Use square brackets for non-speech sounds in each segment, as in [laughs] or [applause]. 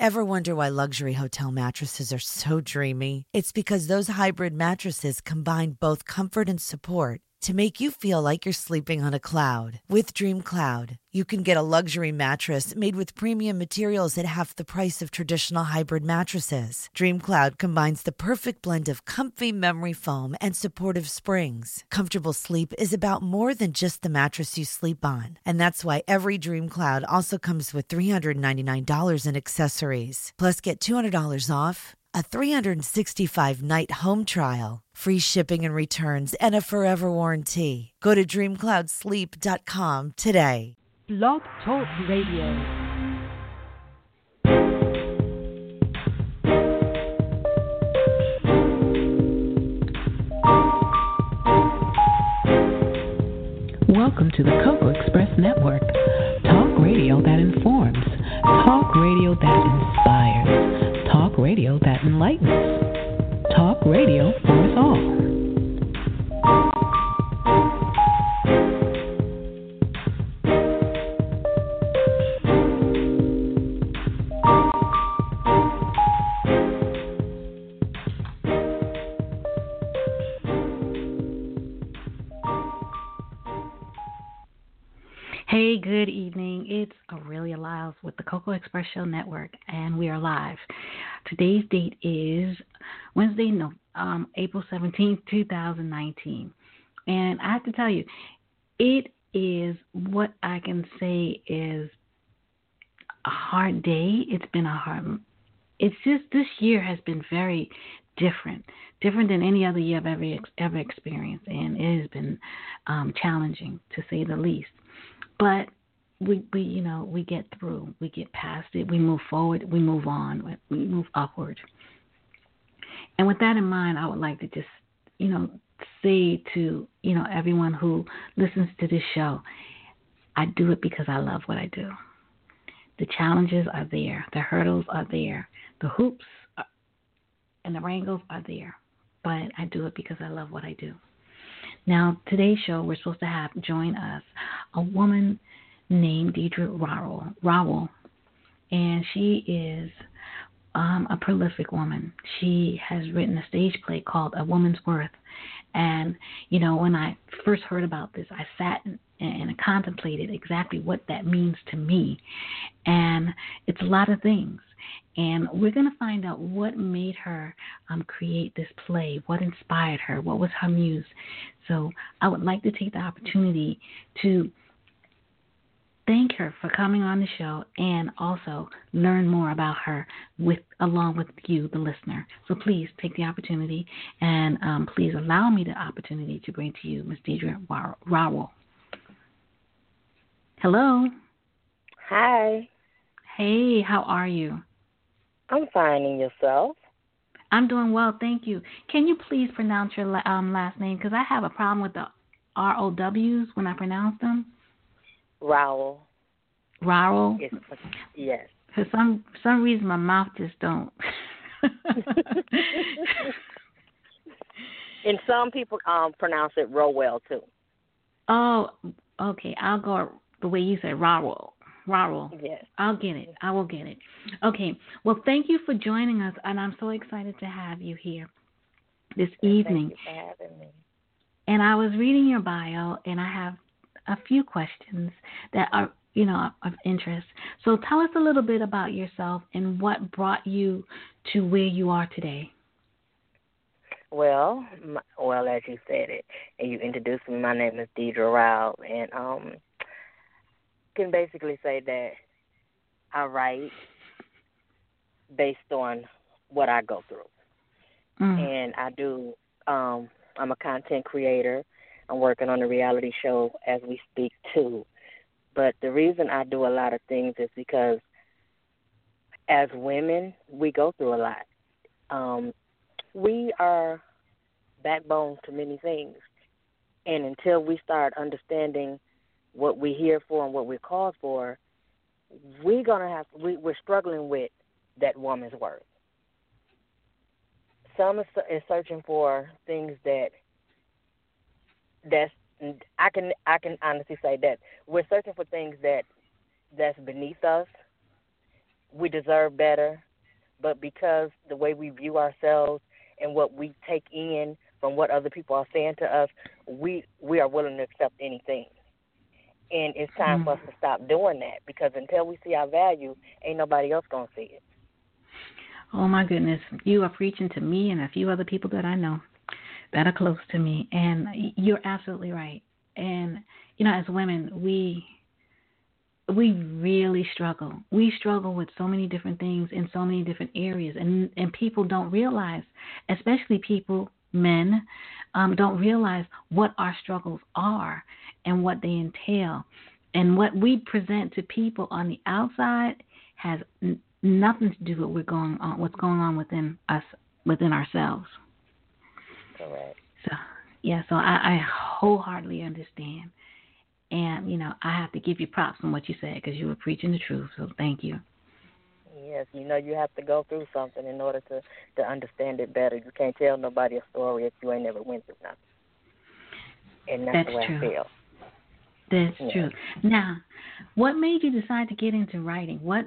Ever wonder why luxury hotel mattresses are so dreamy? It's because those hybrid mattresses combine both comfort and support to make you feel like you're sleeping on a cloud. With Dream Cloud, you can get a luxury mattress made with premium materials at half the price of traditional hybrid mattresses. Dream Cloud combines the perfect blend of comfy memory foam and supportive springs. Comfortable sleep is about more than just the mattress you sleep on. And that's why every Dream Cloud also comes with $399 in accessories. Plus, get $200 off a 365 night home trial, free shipping and returns, and a forever warranty. Go to dreamcloudsleep.com today. Blog Talk Radio. Welcome to the Cocoa Express Network. Talk radio that informs, talk radio that inspires, talk radio that enlightens, talk radio for us all. Cocoa Express Show Network, and we are live. Today's date is Wednesday, no, um, April 17th, 2019. And I have to tell you, it is what I can say is a hard day. It's been a hard, it's just this year has been very different, different than any other year I've ever, ever experienced. And it has been um, challenging to say the least but we we you know we get through we get past it we move forward we move on we move upward. And with that in mind i would like to just you know say to you know everyone who listens to this show i do it because i love what i do. The challenges are there the hurdles are there the hoops are, and the wrangles are there but i do it because i love what i do. Now, today's show, we're supposed to have join us a woman named Diedre Rowell. Rowell and she is um, a prolific woman. She has written a stage play called A Woman's Worth. And, you know, when I first heard about this, I sat and, and contemplated exactly what that means to me. And it's a lot of things. And we're going to find out what made her um, create this play, what inspired her, what was her muse. So I would like to take the opportunity to thank her for coming on the show and also learn more about her with along with you, the listener. So please take the opportunity and um, please allow me the opportunity to bring to you Ms. Diedre Rowell. Hello. Hi. Hey, how are you? I'm fine, and yourself? I'm doing well, thank you. Can you please pronounce your um, last name? Because I have a problem with the R O W's when I pronounce them. Rowell. Rowell. Yes. yes. For some some reason, my mouth just don't. [laughs] and some people um pronounce it Rowell too. Oh, okay. I'll go the way you said Rowell. Raro. Yes. I'll get it. I will get it. Okay. Well, thank you for joining us, and I'm so excited to have you here this evening. Thank you for having me. And I was reading your bio, and I have a few questions that are, you know, of interest. So tell us a little bit about yourself and what brought you to where you are today. Well, my, well, as you said it, and you introduced me, my name is Diedre Rowell, and um, can basically say that I write based on what I go through. Mm. And I do um I'm a content creator. I'm working on a reality show as we speak too. But the reason I do a lot of things is because as women, we go through a lot. Um we are backbone to many things. And until we start understanding what we're here for and what we're called for, we're gonna have we, we're struggling with that woman's worth. Some is, is searching for things that that's I can I can honestly say that we're searching for things that that's beneath us, we deserve better, but because the way we view ourselves and what we take in from what other people are saying to us, we we are willing to accept anything. And it's time mm-hmm. for us to stop doing that because until we see our value, ain't nobody else gonna see it. Oh my goodness, you are preaching to me and a few other people that I know that are close to me, and you're absolutely right. And you know, as women, we we really struggle. We struggle with so many different things in so many different areas, and and people don't realize, especially people, men, um, don't realize what our struggles are and what they entail, and what we present to people on the outside has n- nothing to do with what's going on, what's going on within us, within ourselves. Correct. So yeah, so I, I wholeheartedly understand. And, you know, I have to give you props on what you said because you were preaching the truth. So thank you. Yes, you know you have to go through something in order to to understand it better. You can't tell nobody a story if you ain't never went through nothing. And that's, that's the way true. I feel. That's yeah. true. Now, what made you decide to get into writing? What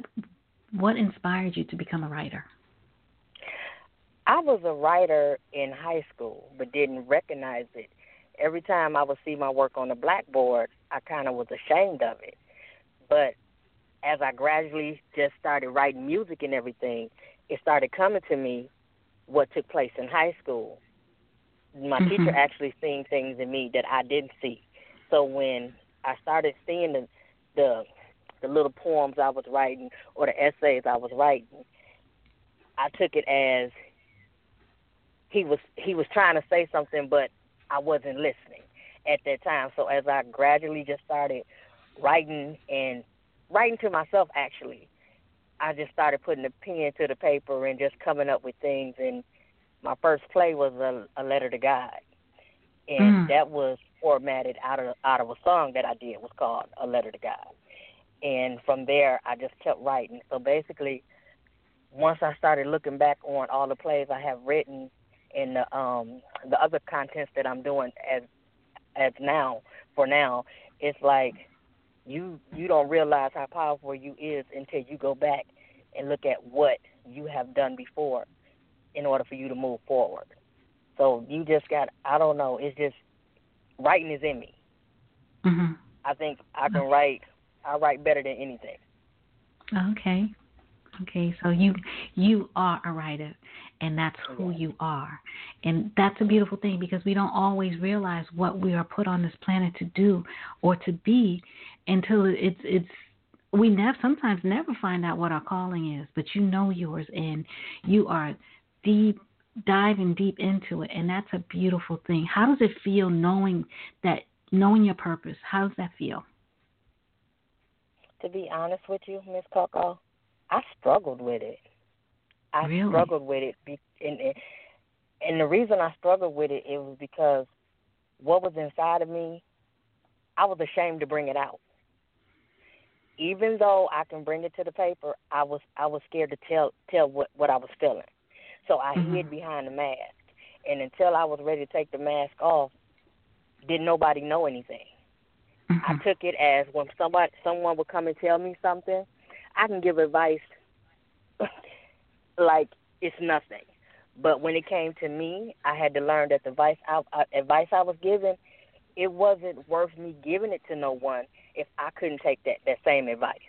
what inspired you to become a writer? I was a writer in high school, but didn't recognize it. Every time I would see my work on the blackboard, I kind of was ashamed of it. But as I gradually just started writing music and everything, it started coming to me what took place in high school. My mm-hmm. teacher actually seen things in me that I didn't see. So when I started seeing the the the little poems I was writing or the essays I was writing, I took it as he was he was trying to say something, but I wasn't listening at that time. So as I gradually just started writing and writing to myself, actually, I just started putting the pen to the paper and just coming up with things. And my first play was a, a letter to God, and mm. that was formatted out of out of a song that I did. It was called a letter to God. And from there, I just kept writing. So basically, once I started looking back on all the plays I have written and the um the other contents that I'm doing as as now for now, it's like you you don't realize how powerful you is until you go back and look at what you have done before in order for you to move forward. So you just got I don't know, it's just writing is in me. Mhm. I think I can write I write better than anything. Okay. Okay, so you you are a writer and that's oh, who you are. And that's a beautiful thing because we don't always realize what we are put on this planet to do or to be until it's it's we never sometimes never find out what our calling is, but you know yours and you are deep diving deep into it and that's a beautiful thing. How does it feel knowing that knowing your purpose? How does that feel? To be honest with you, Miss Coco, I struggled with it. I really? struggled with it, be, and and the reason I struggled with it it was because what was inside of me, I was ashamed to bring it out. Even though I can bring it to the paper, I was I was scared to tell tell what what I was feeling, so I mm-hmm. hid behind the mask. And until I was ready to take the mask off, didn't nobody know anything. Mm-hmm. I took it as when somebody someone would come and tell me something, I can give advice like it's nothing. But when it came to me, I had to learn that the advice I, uh, advice I was given, it wasn't worth me giving it to no one if I couldn't take that that same advice.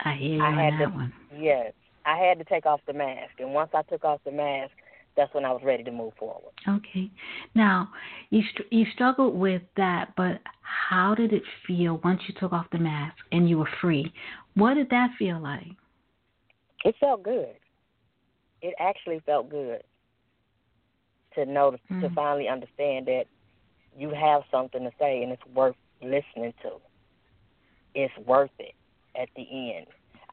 I hear you I had on to, that one. Yes, I had to take off the mask, and once I took off the mask, that's when I was ready to move forward. Okay. Now, you you struggled with that, but how did it feel once you took off the mask and you were free? What did that feel like? It felt good. It actually felt good to know mm-hmm. to finally understand that you have something to say and it's worth listening to. It's worth it at the end.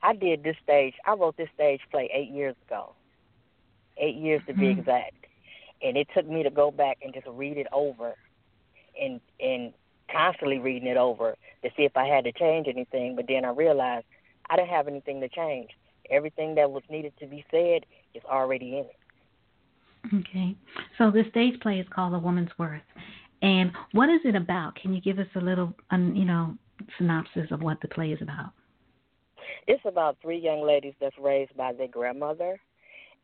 I did this stage. I wrote this stage play eight years ago. Eight years to be mm-hmm. exact. And it took me to go back and just read it over, and and constantly reading it over to see if I had to change anything. But then I realized I didn't have anything to change. Everything that was needed to be said is already in it. Okay. So the stage play is called A Woman's Worth. And what is it about? Can you give us a little, um, you know, synopsis of what the play is about? It's about three young ladies that's raised by their grandmother,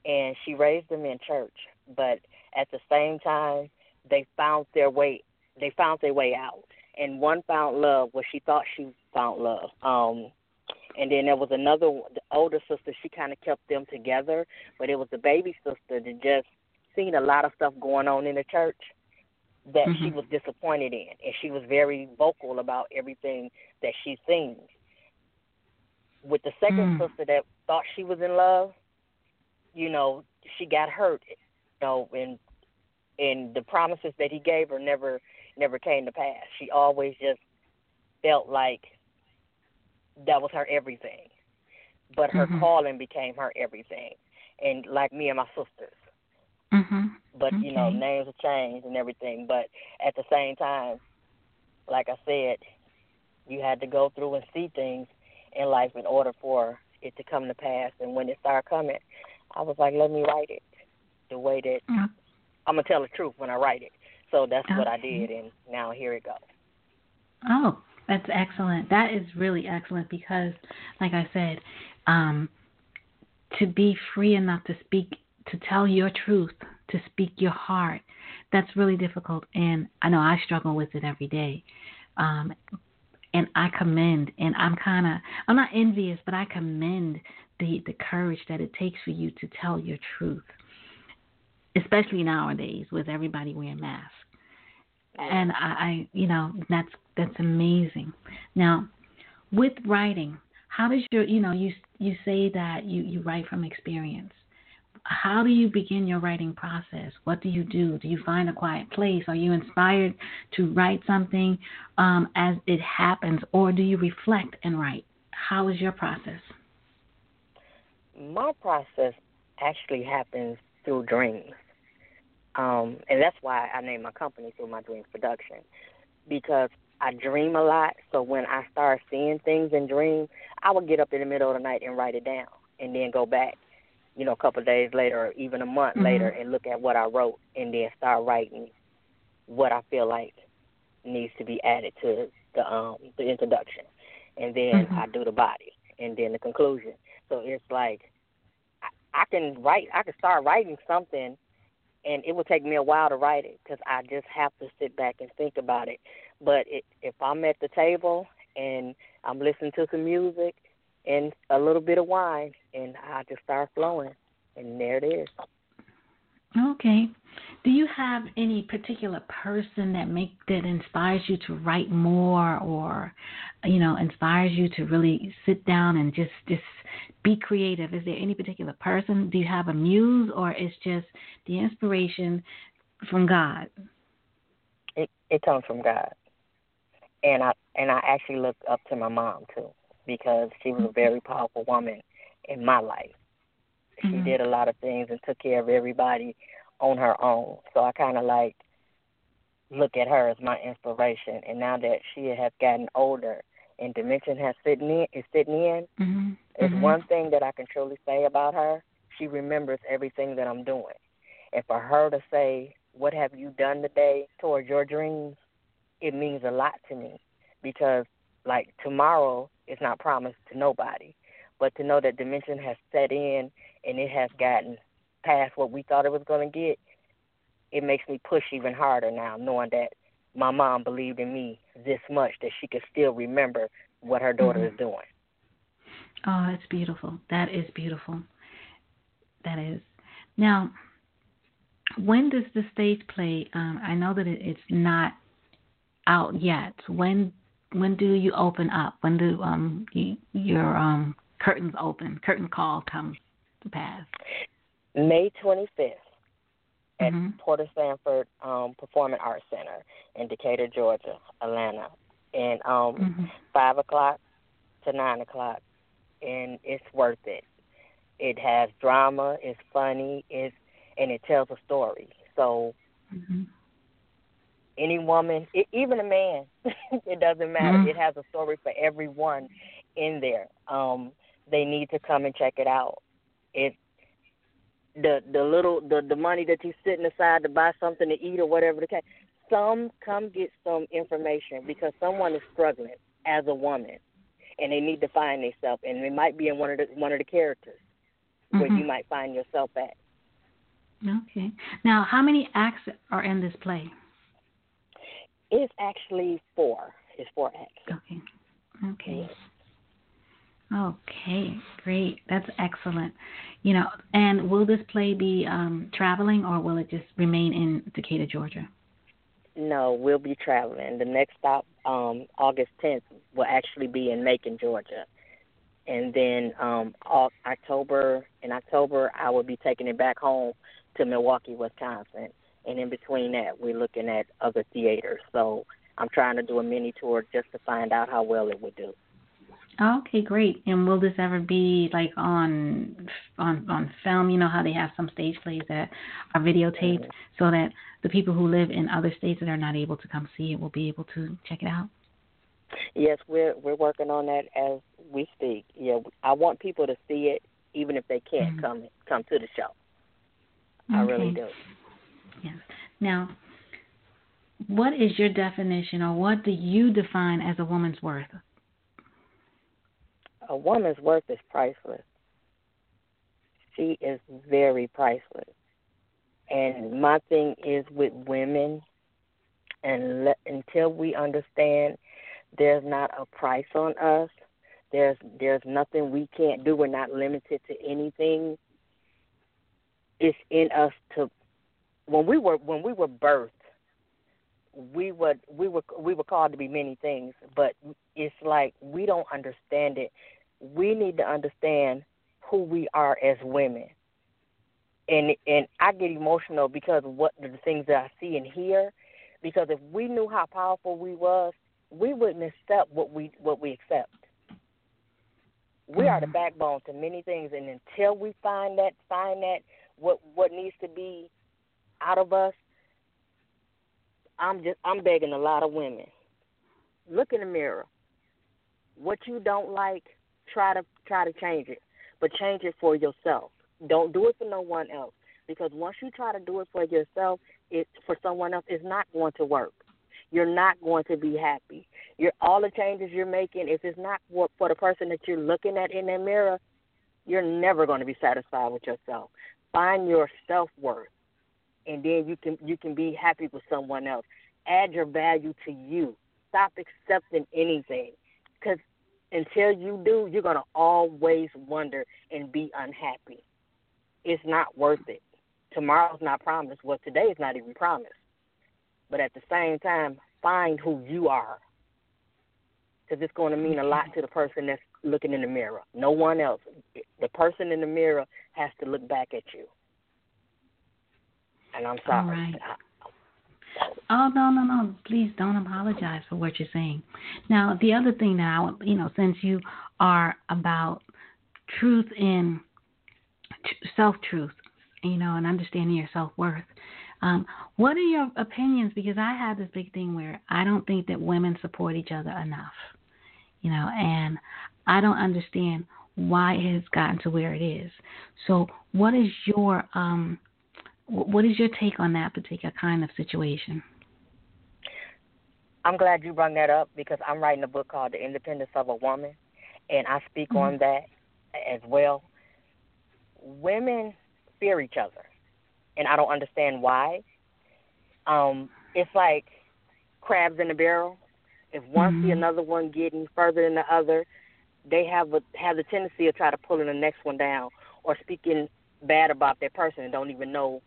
and she raised them in church. But at the same time, they found their way. They found their way out, and one found love where she thought she found love. Um, and then there was another, the older sister. She kind of kept them together, but it was the baby sister that just seen a lot of stuff going on in the church that mm-hmm. she was disappointed in, and she was very vocal about everything that she seen. With the second mm. sister that thought she was in love, you know, she got hurt, you know, and and the promises that he gave her never never came to pass. She always just felt like that was her everything. But her mm-hmm. calling became her everything. And like me and my sisters. Mm-hmm. But okay. you know, names have changed and everything. But at the same time, like I said, you had to go through and see things in life in order for it to come to pass. And when it started coming, I was like, let me write it the way that mm-hmm. I'm gonna tell the truth when I write it. So that's okay. what I did, and now here it goes. Oh, that's excellent. That is really excellent because, like I said, um, to be free enough to speak, to tell your truth, to speak your heart, that's really difficult. And I know I struggle with it every day. Um, and I commend, and I'm kind of, I'm not envious, but I commend the the courage that it takes for you to tell your truth, especially nowadays with everybody wearing masks and I, I you know that's that's amazing. Now, with writing, how does your you know you you say that you you write from experience. How do you begin your writing process? What do you do? Do you find a quiet place? Are you inspired to write something um, as it happens, or do you reflect and write? How is your process? My process actually happens through dreams. Um, and that's why I named my company Through My Dreams Production because I dream a lot. So when I start seeing things in dreams, I would get up in the middle of the night and write it down, and then go back, you know, a couple of days later or even a month mm-hmm. later and look at what I wrote, and then start writing what I feel like needs to be added to the um the introduction, and then mm-hmm. I do the body, and then the conclusion. So it's like I, I can write, I can start writing something and it will take me a while to write it because I just have to sit back and think about it. But it, if I'm at the table and I'm listening to some music and a little bit of wine, and I just start flowing, and there it is. Okay. Do you have any particular person that make that inspires you to write more or you know, inspires you to really sit down and just just be creative? Is there any particular person? Do you have a muse or is just the inspiration from God? It it comes from God. And I and I actually look up to my mom too because she was a very powerful woman in my life. She mm-hmm. did a lot of things and took care of everybody on her own. So I kind of like look at her as my inspiration. And now that she has gotten older and dimension has sitting in, is sitting in, mm-hmm. there's mm-hmm. one thing that I can truly say about her. She remembers everything that I'm doing. And for her to say, "What have you done today towards your dreams?" it means a lot to me because, like tomorrow is not promised to nobody, but to know that dimension has set in and it has gotten past what we thought it was going to get, it makes me push even harder now, knowing that my mom believed in me this much that she could still remember what her daughter mm-hmm. is doing. Oh, that's beautiful. That is beautiful. That is. Now, when does the stage play? Um, I know that it, it's not out yet. When when do you open up? When do um you, your um curtains open? Curtain call comes to pass. May 25th at mm-hmm. Porter Sanford um, Performing Arts Center in Decatur, Georgia, Atlanta, and um, mm-hmm. five o'clock to nine o'clock, and it's worth it. It has drama, it's funny, it's and it tells a story. So mm-hmm. any woman, it, even a man, [laughs] it doesn't matter. Mm-hmm. It has a story for everyone in there. Um, they need to come and check it out. It the the little the the money that you're sitting aside to buy something to eat or whatever the case. Some come get some information because someone is struggling as a woman, and they need to find themselves, and it might be in one of the one of the characters mm-hmm. where you mm-hmm. might find yourself at. Okay. Now, how many acts are in this play? It's actually four. It's four acts. Okay. Okay. Okay, great. That's excellent. You know, and will this play be um, traveling or will it just remain in Decatur, Georgia? No, we'll be traveling. The next stop, um, August 10th, will actually be in Macon, Georgia. And then um, October, in October, I will be taking it back home to Milwaukee, Wisconsin. And in between that, we're looking at other theaters. So I'm trying to do a mini tour just to find out how well it would do. Okay, great. And will this ever be like on on on film? You know how they have some stage plays that are videotaped, so that the people who live in other states that are not able to come see it will be able to check it out. Yes, we're we're working on that as we speak. Yeah, I want people to see it, even if they can't mm-hmm. come come to the show. I okay. really do. Yes. Now, what is your definition, or what do you define as a woman's worth? A woman's worth is priceless. She is very priceless. And my thing is with women, and le- until we understand there's not a price on us, there's there's nothing we can't do. We're not limited to anything. It's in us to when we were when we were birthed, we would we were we were called to be many things, but it's like we don't understand it we need to understand who we are as women. And and I get emotional because of what the things that I see and hear. Because if we knew how powerful we was, we wouldn't accept what we what we accept. We mm-hmm. are the mm-hmm. backbone to many things, and until we find that find that what what needs to be out of us, I'm just I'm begging a lot of women. Look in the mirror. What you don't like, try to try to change it, but change it for yourself. Don't do it for no one else because once you try to do it for yourself, it for someone else is not going to work. You're not going to be happy. You're all the changes you're making. If it's not for, for the person that you're looking at in that mirror, you're never going to be satisfied with yourself. Find your self worth, and then you can you can be happy with someone else. Add your value to you. Stop accepting anything, because until you do, you're going to always wonder and be unhappy. It's not worth it. Tomorrow's not promised. Well, today is not even promised. But at the same time, find who you are. Because it's going to mean a lot to the person that's looking in the mirror. No one else. The person in the mirror has to look back at you. And I'm sorry. Right. Oh no no no! Please don't apologize for what you're saying. Now the other thing that I you know since you are about truth in self truth, you know, and understanding your self worth. Um, what are your opinions? Because I have this big thing where I don't think that women support each other enough, you know, and I don't understand why it has gotten to where it is. So, what is your um, what is your take on that particular kind of situation? I'm glad you brought that up because I'm writing a book called The Independence of a Woman, and I speak mm-hmm. on that as well. Women fear each other, and I don't understand why. Um, it's like crabs in a barrel. If one mm-hmm. see another one getting further than the other, they have a have the tendency to try to pulling the next one down or speaking bad about that person and don't even know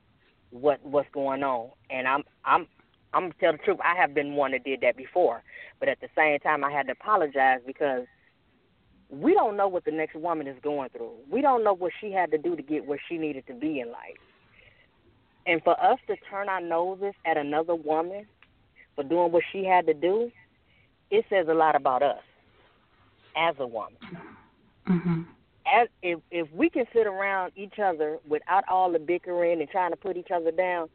what what's going on. And I'm I'm I'm gonna tell the truth. I have been one that did that before, but at the same time, I had to apologize because we don't know what the next woman is going through. We don't know what she had to do to get where she needed to be in life. And for us to turn our noses at another woman for doing what she had to do, it says a lot about us as a woman. Mm-hmm as if if we can sit around each other without all the bickering and trying to put each other down,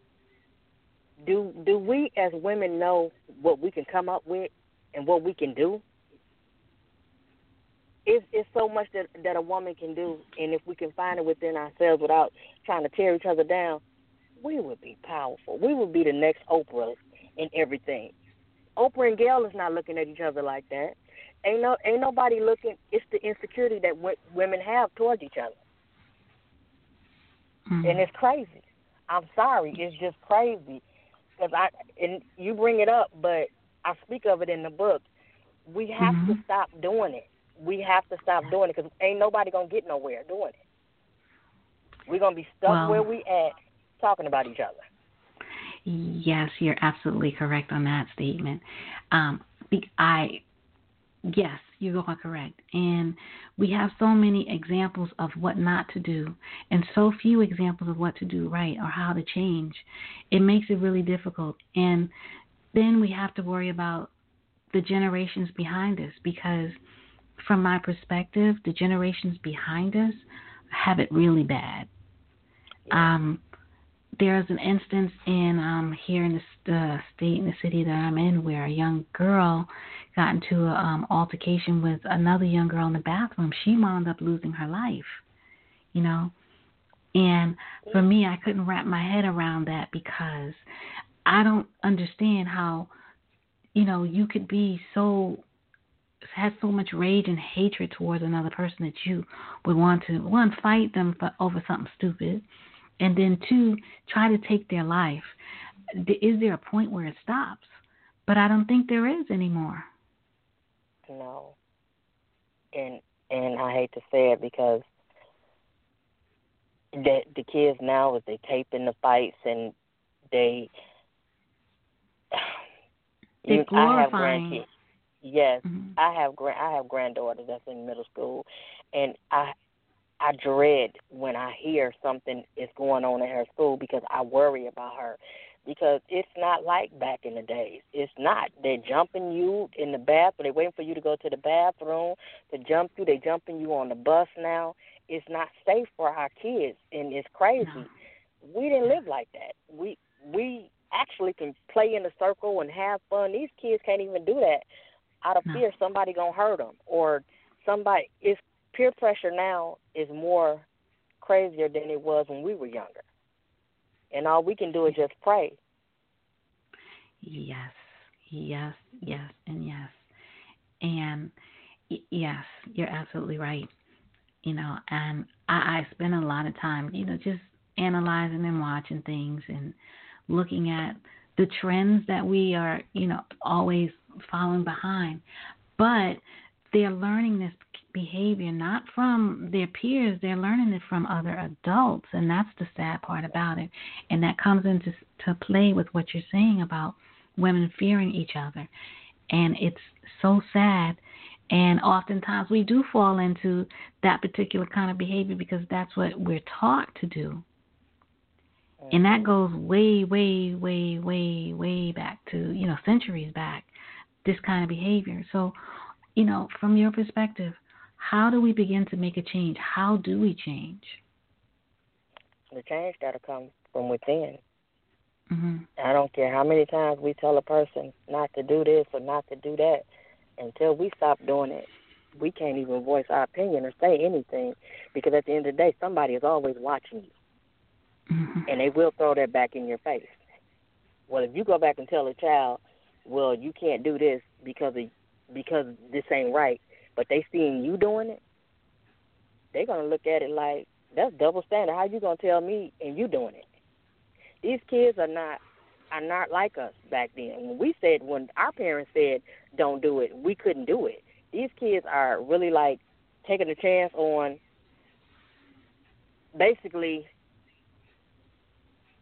do do we as women know what we can come up with and what we can do? It's it's so much that that a woman can do, and if we can find it within ourselves without trying to tear each other down, we would be powerful. We would be the next Oprah in everything. Oprah and Gayle is not looking at each other like that. Ain't no ain't nobody looking. It's the insecurity that w- women have towards each other, mm-hmm. and it's crazy. I'm sorry, it's just crazy because I and you bring it up, but I speak of it in the book. We have mm-hmm. to stop doing it. We have to stop doing it because ain't nobody gonna get nowhere doing it. We're gonna be stuck well, where we at talking about each other. Yes, you're absolutely correct on that statement. Um, I, yes, you are correct. And we have so many examples of what not to do, and so few examples of what to do right or how to change. It makes it really difficult. And then we have to worry about the generations behind us because, from my perspective, the generations behind us have it really bad. Um, there's an instance in um, here in the uh, state in the city that I'm in where a young girl got into an um, altercation with another young girl in the bathroom. She wound up losing her life, you know. And for me, I couldn't wrap my head around that because I don't understand how, you know, you could be so had so much rage and hatred towards another person that you would want to one fight them for over something stupid and then two, try to take their life. Is there a point where it stops? But I don't think there is anymore. No. And and I hate to say it because the the kids now is they taping the fights and they [sighs] you, glorifying. I have grandkids. Yes, mm-hmm. I have grand I have granddaughters that's in middle school, and I I dread when I hear something is going on in her school because I worry about her. Because it's not like back in the days. It's not. They're jumping you in the bathroom. They're waiting for you to go to the bathroom to jump you. They're jumping you on the bus now. It's not safe for our kids, and it's crazy. No. We didn't live like that. We we actually can play in a circle and have fun. These kids can't even do that out of no. fear somebody gonna hurt them or somebody. It's peer pressure now is more crazier than it was when we were younger. And all we can do is just pray. Yes, yes, yes, and yes. And yes, you're absolutely right. You know, and I, I spend a lot of time, you know, just analyzing and watching things and looking at the trends that we are, you know, always following behind. But they're learning this behavior not from their peers they're learning it from other adults and that's the sad part about it. And that comes into to play with what you're saying about women fearing each other. And it's so sad. And oftentimes we do fall into that particular kind of behavior because that's what we're taught to do. And that mm-hmm. goes way way way way way back to you know centuries back this kind of behavior. So you know from your perspective how do we begin to make a change? How do we change? The change got to come from within. Mm-hmm. I don't care how many times we tell a person not to do this or not to do that. Until we stop doing it, we can't even voice our opinion or say anything because at the end of the day, somebody is always watching you, mm-hmm. and they will throw that back in your face. Well, if you go back and tell a child, "Well, you can't do this because of because this ain't right," but they seeing you doing it, they're gonna look at it like that's double standard. How you gonna tell me and you doing it? These kids are not are not like us back then. When we said when our parents said don't do it, we couldn't do it. These kids are really like taking a chance on basically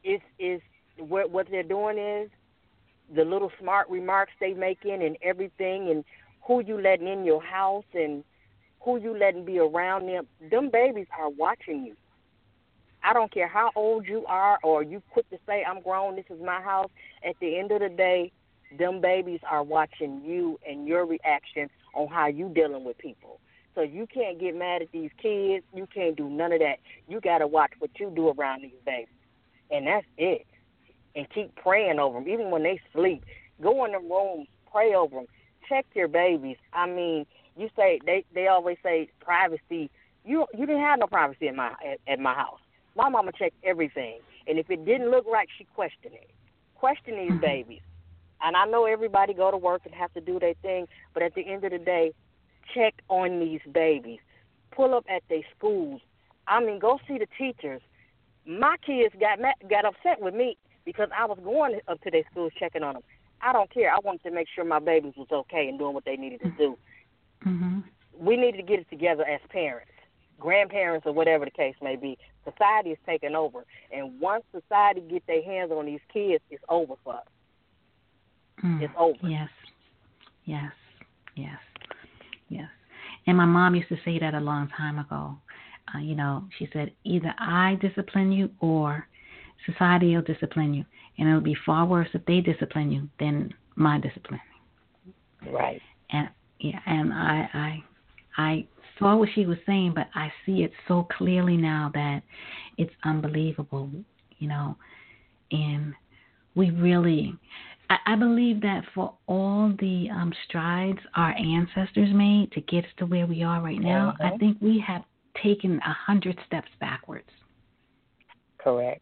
it's is what what they're doing is the little smart remarks they making and everything and who you letting in your house and who you letting be around them. Them babies are watching you. I don't care how old you are or you quick to say I'm grown, this is my house. At the end of the day, them babies are watching you and your reaction on how you dealing with people. So you can't get mad at these kids. You can't do none of that. You got to watch what you do around these babies, and that's it. And keep praying over them, even when they sleep. Go in the room, pray over them check your babies. I mean, you say they they always say privacy. You you didn't have no privacy in my at, at my house. My mama checked everything, and if it didn't look right, she questioned it. Question these mm-hmm. babies. And I know everybody go to work and have to do their thing, but at the end of the day, check on these babies. Pull up at their schools. I mean, go see the teachers. My kids got got upset with me because I was going up to their schools checking on them. I don't care. I wanted to make sure my babies was okay and doing what they needed to do. Mm-hmm. We needed to get it together as parents, grandparents, or whatever the case may be. Society is taking over, and once society get their hands on these kids, it's over for us. Mm. It's over. Yes, yes, yes, yes. And my mom used to say that a long time ago. Uh, you know, she said either I discipline you or society will discipline you, and it'll be far worse if they discipline you than my discipline. Right. And yeah, and I I I saw what she was saying, but I see it so clearly now that it's unbelievable, you know. And we really, I, I believe that for all the um, strides our ancestors made to get us to where we are right now, uh-huh. I think we have taken a hundred steps backwards. Correct.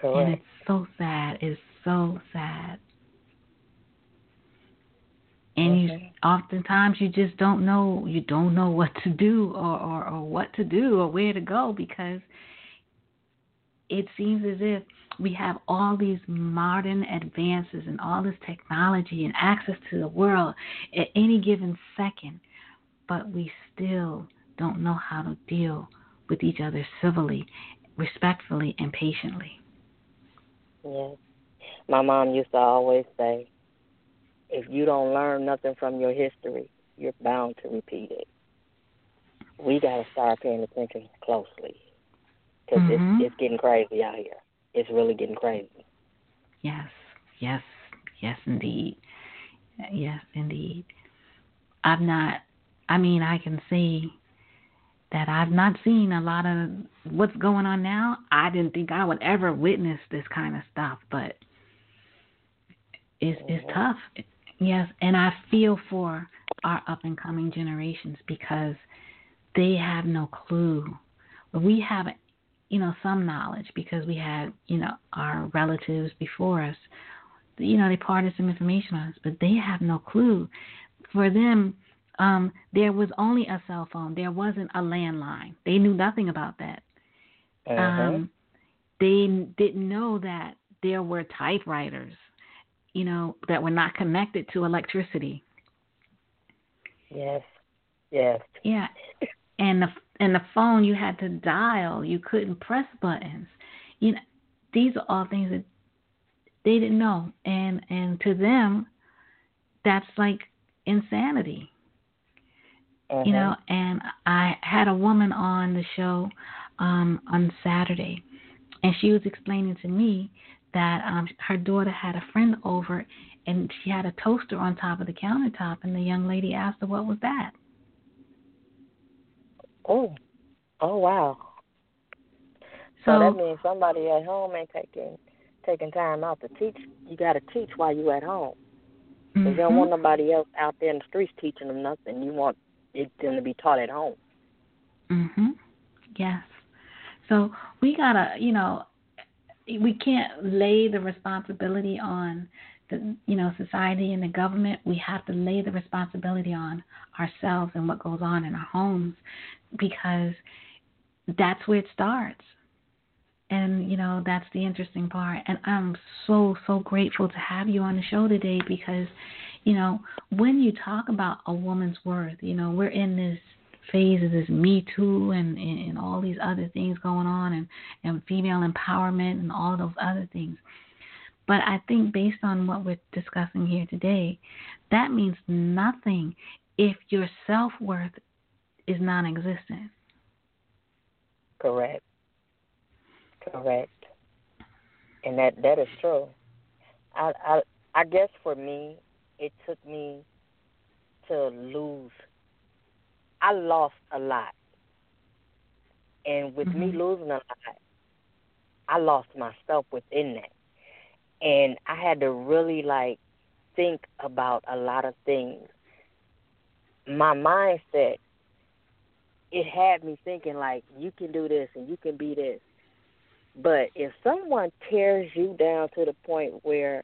Correct. And it's so sad. It's so sad. And okay. you oftentimes you just don't know you don't know what to do or, or, or what to do or where to go because it seems as if we have all these modern advances and all this technology and access to the world at any given second, but we still don't know how to deal with each other civilly, respectfully, and patiently. Yes. My mom used to always say, if you don't learn nothing from your history, you're bound to repeat it. We got to start paying attention closely because mm-hmm. it's, it's getting crazy out here. It's really getting crazy. Yes, yes, yes, indeed. Yes, indeed. I'm not, I mean, I can see that I've not seen a lot of what's going on now. I didn't think I would ever witness this kind of stuff, but it's it's mm-hmm. tough. Yes, and I feel for our up and coming generations because they have no clue. We have, you know, some knowledge because we had, you know, our relatives before us. You know, they parted some information on us, but they have no clue. For them, um, there was only a cell phone. There wasn't a landline. They knew nothing about that. Uh-huh. Um, they didn't know that there were typewriters, you know, that were not connected to electricity. Yes. Yes. Yeah. And the and the phone you had to dial. You couldn't press buttons. You know, these are all things that they didn't know, and and to them, that's like insanity. Uh-huh. You know, and I had a woman on the show um on Saturday, and she was explaining to me that um her daughter had a friend over and she had a toaster on top of the countertop and the young lady asked her what was that? Oh. Oh wow. So, so that means somebody at home ain't taking taking time out to teach. You got to teach while you at home. Mm-hmm. you don't want nobody else out there in the streets teaching them nothing. You want it them to be taught at home. Mhm yes. So we gotta you know we can't lay the responsibility on the you know society and the government. We have to lay the responsibility on ourselves and what goes on in our homes because that's where it starts. And you know that's the interesting part. And i'm so so grateful to have you on the show today because you know when you talk about a woman's worth you know we're in this phase of this Me Too and, and, and all these other things going on and, and female empowerment and all those other things. But I think based on what we're discussing here today, that means nothing if your self worth is non existent. Correct. Correct. And that that is true. I I I guess for me it took me to lose I lost a lot. And with mm-hmm. me losing a lot, I lost myself within that. And I had to really like think about a lot of things. My mindset, it had me thinking like you can do this and you can be this. But if someone tears you down to the point where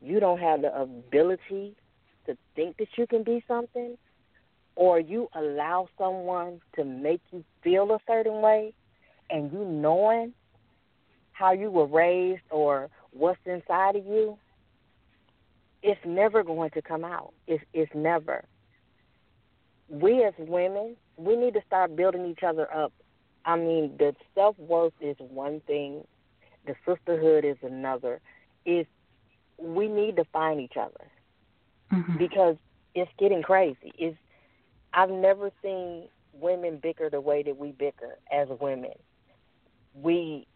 you don't have the ability to think that you can be something, or you allow someone to make you feel a certain way and you knowing how you were raised or what's inside of you, it's never going to come out. It's it's never. We as women, we need to start building each other up. I mean, the self worth is one thing, the sisterhood is another. Is we need to find each other mm-hmm. because it's getting crazy. It's I've never seen women bicker the way that we bicker as women. We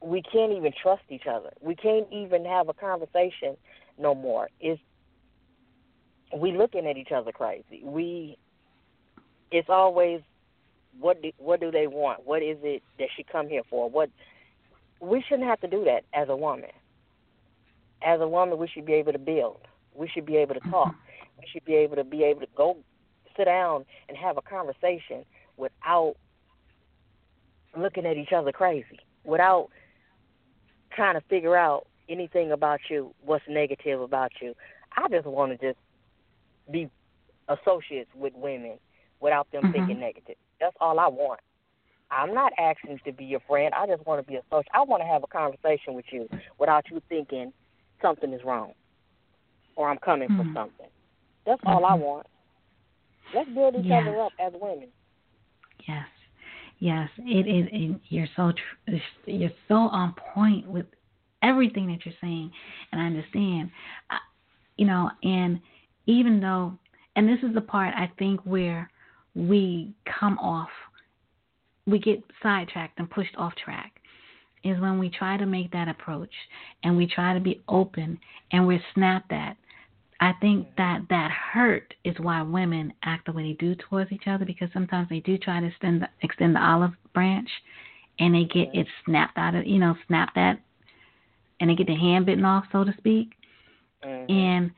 we can't even trust each other. We can't even have a conversation no more. Is we looking at each other crazy. We it's always what do, what do they want? What is it that she come here for? What we shouldn't have to do that as a woman. As a woman, we should be able to build. We should be able to talk. We should be able to be able to go sit down and have a conversation without looking at each other crazy, without trying to figure out anything about you, what's negative about you. I just want to just be associates with women without them mm-hmm. thinking negative. That's all I want. I'm not asking to be your friend. I just want to be a social. I want to have a conversation with you without you thinking something is wrong or I'm coming mm-hmm. for something. That's all I want. Let's build each yes. other up as women. Yes, yes, it is. It, you're so tr- you're so on point with everything that you're saying, and I understand. I, you know, and even though, and this is the part I think where we come off, we get sidetracked and pushed off track is when we try to make that approach and we try to be open and we're snapped at I think that that hurt is why women act the way they do towards each other because sometimes they do try to extend the, extend the olive branch, and they get it snapped out of you know snapped at, and they get their hand bitten off so to speak, mm-hmm. and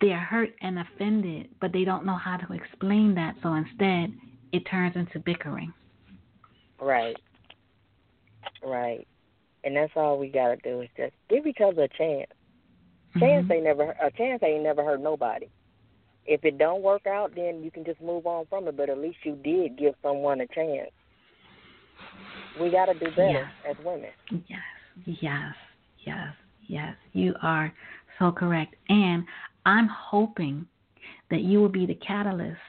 they're hurt and offended, but they don't know how to explain that. So instead, it turns into bickering. Right. Right. And that's all we gotta do is just give each other a chance. Chance mm-hmm. ain't never a chance ain't never hurt nobody. If it don't work out, then you can just move on from it. But at least you did give someone a chance. We got to do better yes. as women. Yes, yes, yes, yes. You are so correct, and I'm hoping that you will be the catalyst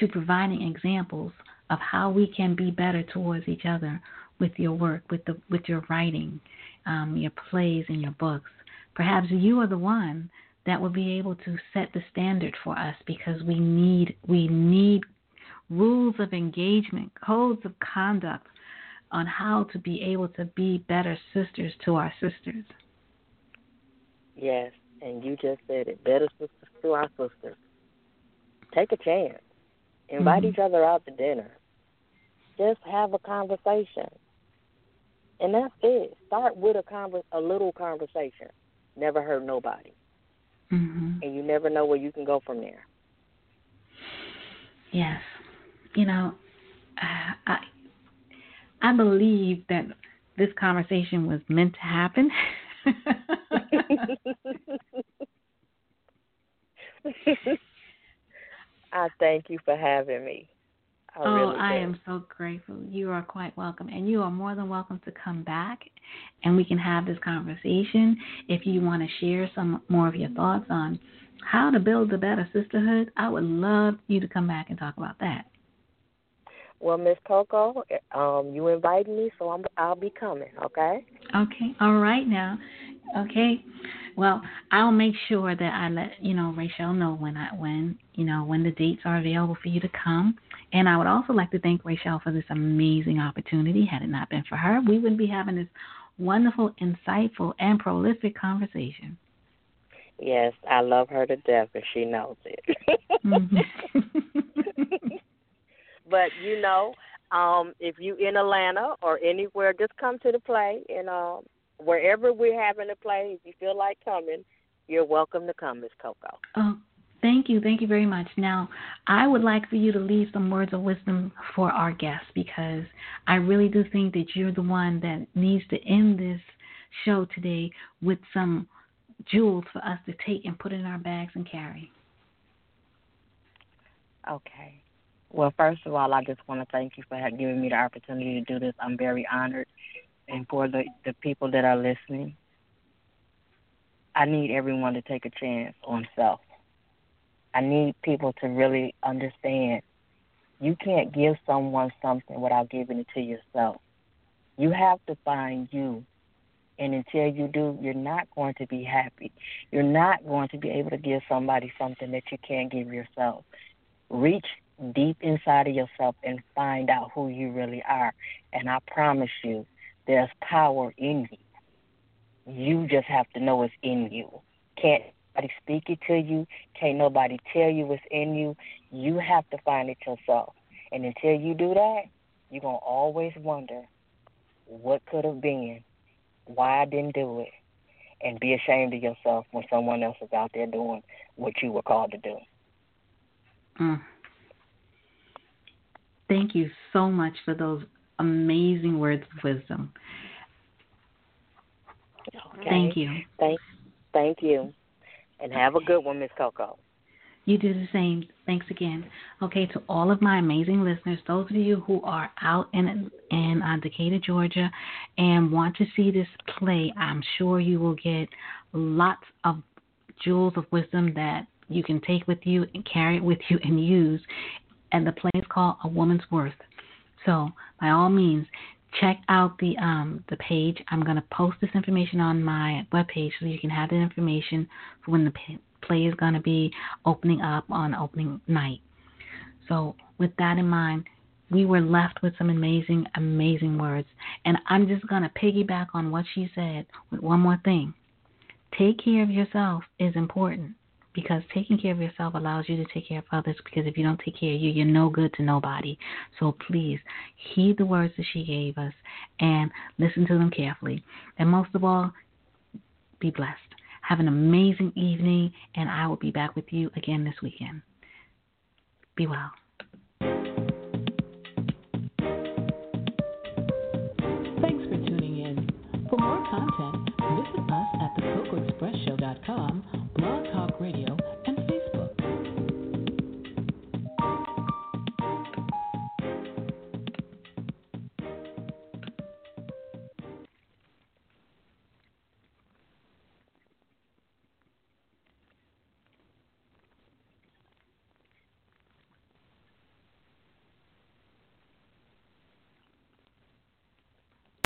to providing examples of how we can be better towards each other with your work, with the with your writing, um, your plays and your books. Perhaps you are the one that will be able to set the standard for us because we need we need rules of engagement, codes of conduct on how to be able to be better sisters to our sisters. Yes, and you just said it. Better sisters to our sisters. Take a chance. Invite mm-hmm. each other out to dinner. Just have a conversation. And that's it. Start with a conver- a little conversation never hurt nobody. Mm-hmm. And you never know where you can go from there. Yes. You know, I I believe that this conversation was meant to happen. [laughs] I thank you for having me. I oh, really I am so grateful. You are quite welcome. And you are more than welcome to come back and we can have this conversation. If you want to share some more of your thoughts on how to build a better sisterhood, I would love you to come back and talk about that. Well, Miss Coco, um, you invited me, so I'm, I'll be coming. Okay. Okay. All right now. Okay. Well, I'll make sure that I let you know Rachel know when I when you know when the dates are available for you to come. And I would also like to thank Rachel for this amazing opportunity. Had it not been for her, we wouldn't be having this wonderful, insightful, and prolific conversation. Yes, I love her to death, and she knows it. mm-hmm. [laughs] [laughs] but you know, um, if you in Atlanta or anywhere, just come to the play, and um, wherever we're having a play, if you feel like coming, you're welcome to come, Miss Coco. Oh, thank you, thank you very much. Now, I would like for you to leave some words of wisdom for our guests because I really do think that you're the one that needs to end this show today with some jewels for us to take and put in our bags and carry. Okay. Well, first of all, I just want to thank you for giving me the opportunity to do this. I'm very honored. And for the, the people that are listening, I need everyone to take a chance on self. I need people to really understand you can't give someone something without giving it to yourself. You have to find you. And until you do, you're not going to be happy. You're not going to be able to give somebody something that you can't give yourself. Reach deep inside of yourself and find out who you really are. And I promise you, there's power in you. You just have to know it's in you. Can't nobody speak it to you. Can't nobody tell you what's in you. You have to find it yourself. And until you do that, you're going to always wonder what could have been, why I didn't do it, and be ashamed of yourself when someone else is out there doing what you were called to do. Mm. Thank you so much for those amazing words of wisdom. Okay. Thank you. Thank, thank you. And have a good one, Miss Coco. You do the same. Thanks again. Okay, to all of my amazing listeners, those of you who are out in in uh, Decatur, Georgia, and want to see this play, I'm sure you will get lots of jewels of wisdom that you can take with you and carry it with you and use. And the play is called A Woman's Worth. So, by all means, check out the um, the page. I'm going to post this information on my webpage so you can have the information for when the play is going to be opening up on opening night. So, with that in mind, we were left with some amazing, amazing words. And I'm just going to piggyback on what she said with one more thing. Take care of yourself is important because taking care of yourself allows you to take care of others because if you don't take care of you you're no good to nobody. So please heed the words that she gave us and listen to them carefully. And most of all be blessed. Have an amazing evening and i will be back with you again this weekend. Be well